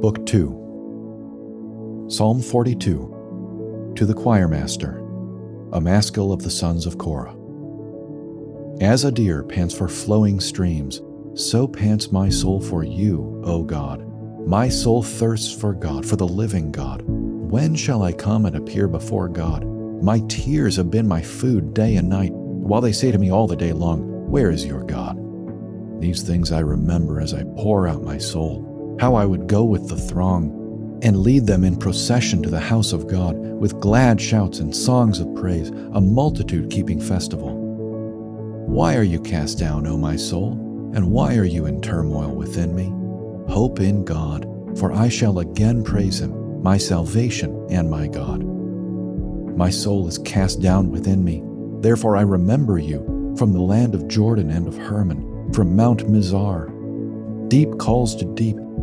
Book 2 Psalm 42 To the Choir Master, a Maskil of the Sons of Korah. As a deer pants for flowing streams, so pants my soul for you, O God. My soul thirsts for God, for the living God. When shall I come and appear before God? My tears have been my food day and night, while they say to me all the day long, Where is your God? These things I remember as I pour out my soul, how I would go with the throng and lead them in procession to the house of God with glad shouts and songs of praise, a multitude keeping festival. Why are you cast down, O my soul? And why are you in turmoil within me? Hope in God, for I shall again praise him, my salvation and my God. My soul is cast down within me, therefore I remember you from the land of Jordan and of Hermon from Mount Mizar. Deep calls to deep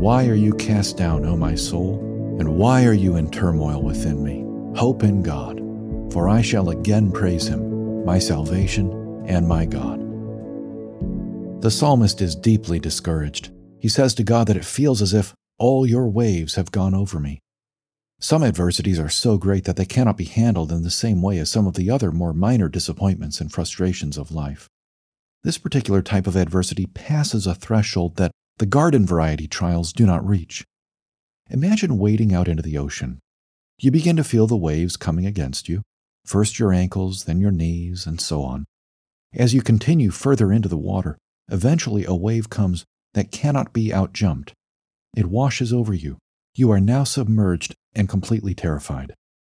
Why are you cast down, O my soul? And why are you in turmoil within me? Hope in God, for I shall again praise him, my salvation and my God. The psalmist is deeply discouraged. He says to God that it feels as if all your waves have gone over me. Some adversities are so great that they cannot be handled in the same way as some of the other more minor disappointments and frustrations of life. This particular type of adversity passes a threshold that the garden variety trials do not reach. Imagine wading out into the ocean. You begin to feel the waves coming against you, first your ankles, then your knees, and so on. As you continue further into the water, eventually a wave comes that cannot be outjumped. It washes over you. You are now submerged and completely terrified.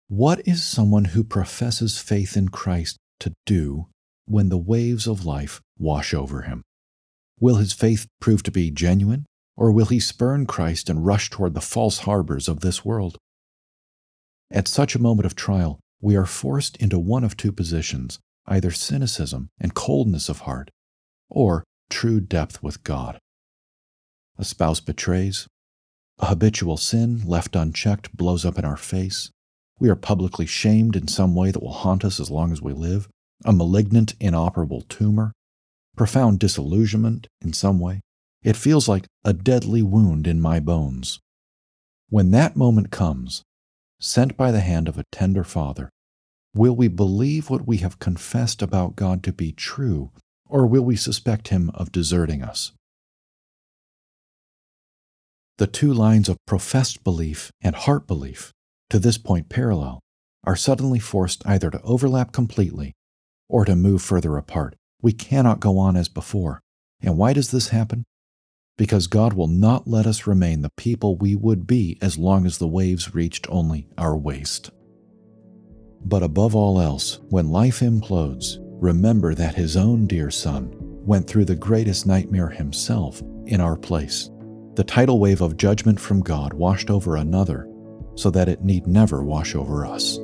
What is someone who professes faith in Christ to do when the waves of life wash over him? Will his faith prove to be genuine, or will he spurn Christ and rush toward the false harbors of this world? At such a moment of trial, we are forced into one of two positions either cynicism and coldness of heart, or true depth with God. A spouse betrays, a habitual sin left unchecked blows up in our face, we are publicly shamed in some way that will haunt us as long as we live, a malignant, inoperable tumor, profound disillusionment in some way. It feels like a deadly wound in my bones. When that moment comes, sent by the hand of a tender Father, will we believe what we have confessed about God to be true, or will we suspect Him of deserting us? The two lines of professed belief and heart belief, to this point parallel, are suddenly forced either to overlap completely or to move further apart. We cannot go on as before. And why does this happen? Because God will not let us remain the people we would be as long as the waves reached only our waist. But above all else, when life implodes, remember that His own dear Son went through the greatest nightmare Himself in our place. The tidal wave of judgment from God washed over another so that it need never wash over us.